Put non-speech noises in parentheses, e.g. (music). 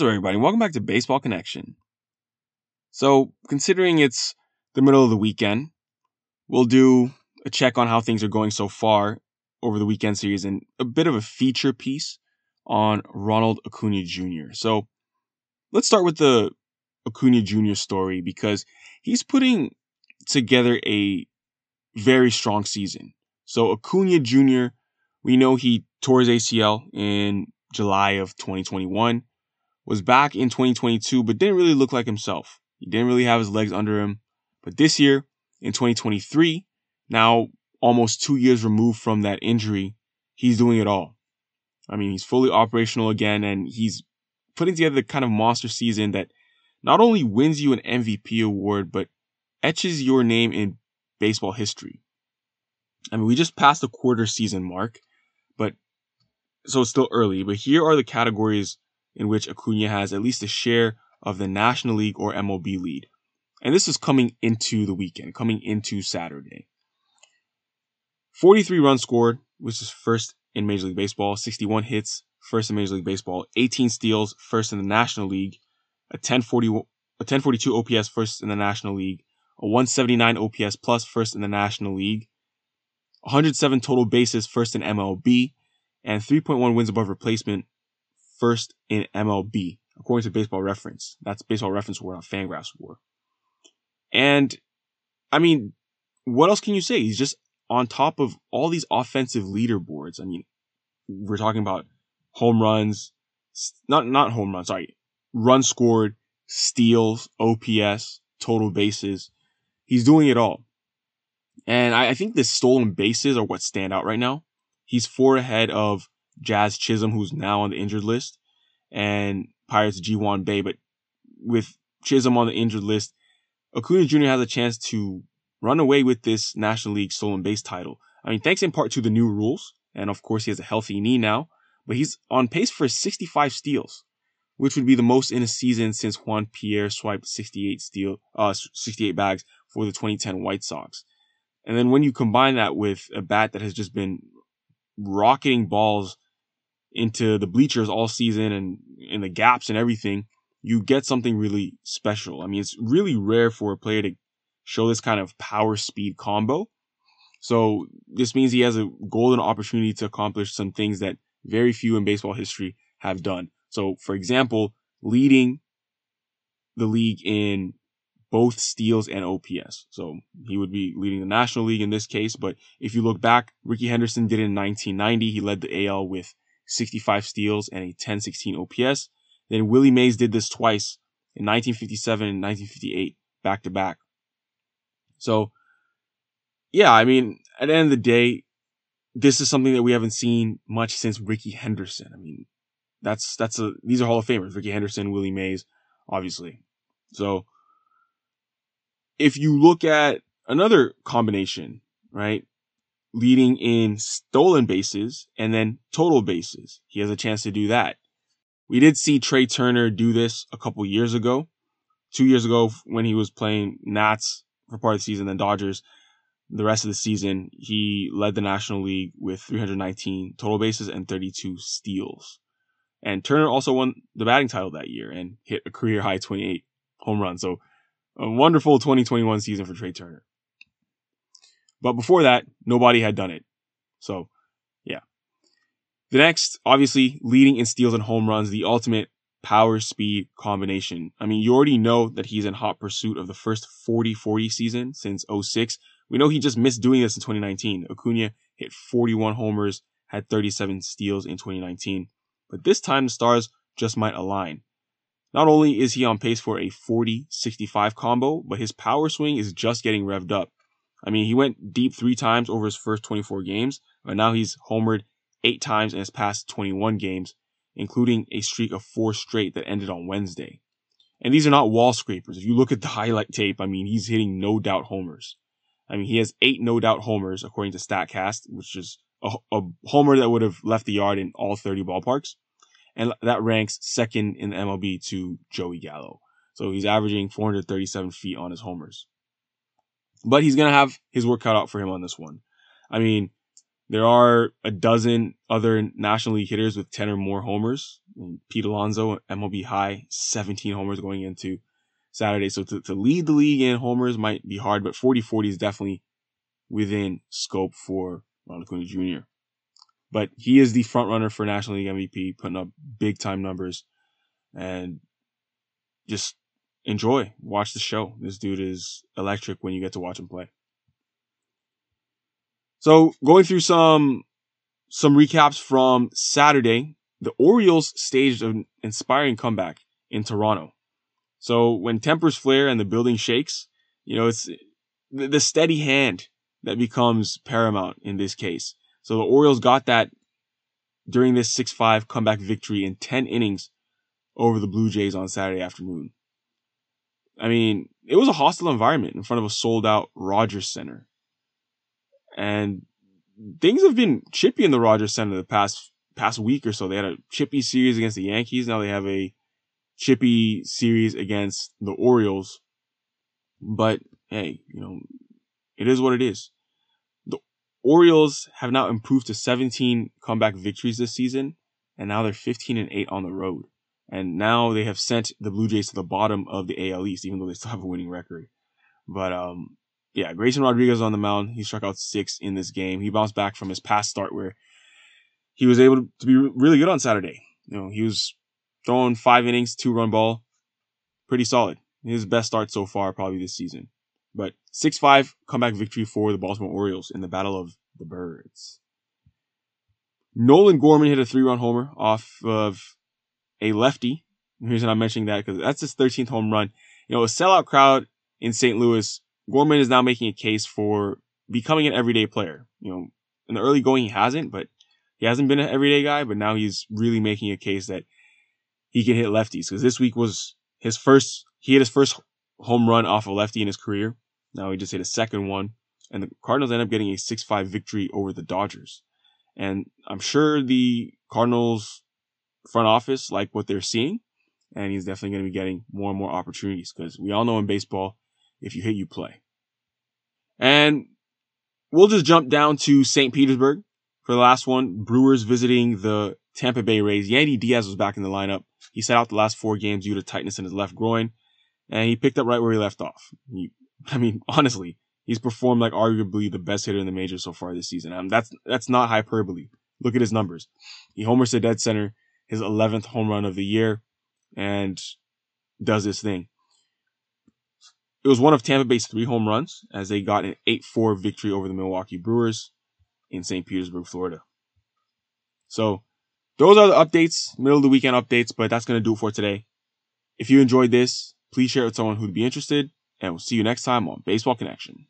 What's up, everybody? Welcome back to Baseball Connection. So, considering it's the middle of the weekend, we'll do a check on how things are going so far over the weekend series and a bit of a feature piece on Ronald Acuna Jr. So, let's start with the Acuna Jr. story because he's putting together a very strong season. So, Acuna Jr., we know he tore his ACL in July of 2021 was back in 2022, but didn't really look like himself. He didn't really have his legs under him. But this year, in 2023, now almost two years removed from that injury, he's doing it all. I mean, he's fully operational again, and he's putting together the kind of monster season that not only wins you an MVP award, but etches your name in baseball history. I mean, we just passed the quarter season mark, but so it's still early, but here are the categories in which Acuna has at least a share of the National League or MLB lead. And this is coming into the weekend, coming into Saturday. 43 runs scored, which is first in Major League Baseball, 61 hits, first in Major League Baseball, 18 steals, first in the National League, a 1040 a 1042 OPS first in the National League, a 179 OPS plus first in the National League, 107 total bases first in MLB, and 3.1 wins above replacement first in MLB, according to Baseball Reference. That's Baseball Reference War on Fangraphs War. And I mean, what else can you say? He's just on top of all these offensive leaderboards. I mean, we're talking about home runs, not not home runs, sorry, runs scored, steals, OPS, total bases. He's doing it all. And I, I think the stolen bases are what stand out right now. He's four ahead of Jazz Chisholm, who's now on the injured list, and Pirates Ji-hwan Bae. But with Chisholm on the injured list, Acuna Jr. has a chance to run away with this National League stolen base title. I mean, thanks in part to the new rules, and of course he has a healthy knee now, but he's on pace for 65 steals, which would be the most in a season since Juan Pierre swiped 68 steal, uh, 68 bags for the 2010 White Sox. And then when you combine that with a bat that has just been rocketing balls into the bleachers all season and in the gaps and everything, you get something really special. I mean, it's really rare for a player to show this kind of power speed combo. So this means he has a golden opportunity to accomplish some things that very few in baseball history have done. So, for example, leading the league in both steals and OPS. So he would be leading the National League in this case. But if you look back, Rickey Henderson did it in 1990. He led the AL with 65 steals and a 1016 OPS. Then Willie Mays did this twice in 1957 and 1958 back to back. So, yeah, I mean, at the end of the day, this is something that we haven't seen much since Rickey Henderson. I mean, that's, that's a, these are Hall of Famers, Rickey Henderson, Willie Mays, obviously. So, if you look at another combination, right? Leading in stolen bases and then total bases. He has a chance to do that. We did see Trea Turner do this a couple years ago. Two years ago when he was playing Nats for part of the season, then Dodgers the rest of the season, he led the National League with 319 total bases and 32 steals. And Turner also won the batting title that year and hit a career high 28 home runs. So a wonderful 2021 season for Trea Turner. But before that, nobody had done it. So, yeah. The next, obviously, leading in steals and home runs, the ultimate power speed combination. I mean, you already know that he's in hot pursuit of the first 40 40 season since 06. We know he just missed doing this in 2019. Acuna hit 41 homers, had 37 steals in 2019. But this time the stars just might align. Not only is he on pace for a 40-65 combo, but his power swing is just getting revved up. I mean, he went deep three times over his first 24 games, but now he's homered eight times in his past 21 games, including a streak of four straight that ended on Wednesday. And these are not wall scrapers. If you look at the (laughs) highlight tape, I mean, he's hitting no doubt homers. I mean, he has eight no doubt homers according to StatCast, which is a, a homer that would have left the yard in all 30 ballparks and that ranks second in the MLB to Joey Gallo. So he's averaging 437 feet on his homers. But he's going to have his work cut out for him on this one. I mean, There are a dozen other National League hitters with 10 or more homers. Pete Alonso, MLB high, 17 homers going into Saturday. So to, to lead the league in homers might be hard, but 40-40 is definitely within scope for Ronald Acuna Jr. But he is the front runner for National League MVP, putting up big time numbers. And just enjoy, watch the show. This dude is electric when you get to watch him play. So going through some some recaps from Saturday, the Orioles staged an inspiring comeback in Toronto. So when tempers flare and the building shakes, you know, it's the steady hand that becomes paramount in this case. So the Orioles got that during this 6-5 comeback victory in 10 innings over the Blue Jays on Saturday afternoon. I mean, it was a hostile environment in front of a sold out Rogers Center. And things have been chippy in the Rogers Center the past past week or so. They had a chippy series against the Yankees. Now they have a chippy series against the Orioles. But hey, you know, it is what it is. The Orioles have now improved to 17 comeback victories this season, and now they're 15 and 8 on the road. And now they have sent the Blue Jays to the bottom of the AL East, even though they still have a winning record. But um, yeah, Grayson Rodriguez on the mound. He struck out six in this game. He bounced back from his past start where he was able to be really good on Saturday. You know, he was throwing five innings, two run ball, pretty solid. His best start so far, probably this season. But 6-5 comeback victory for the Baltimore Orioles in the Battle of the Birds. Nolan Gorman hit a three-run homer off of a lefty. The reason I'm mentioning that because that's his 13th home run. You know, a sellout crowd in St. Louis Gorman is now making a case for becoming an everyday player. You know, in the early going, he hasn't, but he hasn't been an everyday guy, but now he's really making a case that he can hit lefties. Because this week was his first, he hit his first home run off a lefty in his career. Now he just hit a second one. And the Cardinals end up getting a 6-5 victory over the Dodgers. And I'm sure the Cardinals front office like what they're seeing. And he's definitely going to be getting more and more opportunities because we all know in baseball, if you hit, you play. And we'll just jump down to St. Petersburg for the last one. Brewers visiting the Tampa Bay Rays. Yandy Diaz was back in the lineup. He sat out the last four games due to tightness in his left groin, and he picked up right where he left off. He, I mean, (laughs) honestly, he's performed like arguably the best hitter in the majors so far this season. Um, that's that's not hyperbole. Look at his numbers. He homers to dead center, his 11th home run of the year, and does this thing. It was one of Tampa Bay's three home runs as they got an 8-4 victory over the Milwaukee Brewers in St. Petersburg, Florida. So those are the updates, middle of the weekend updates, but that's going to do it for today. If you enjoyed this, please share it with someone who'd be interested, and we'll see you next time on Baseball Connection.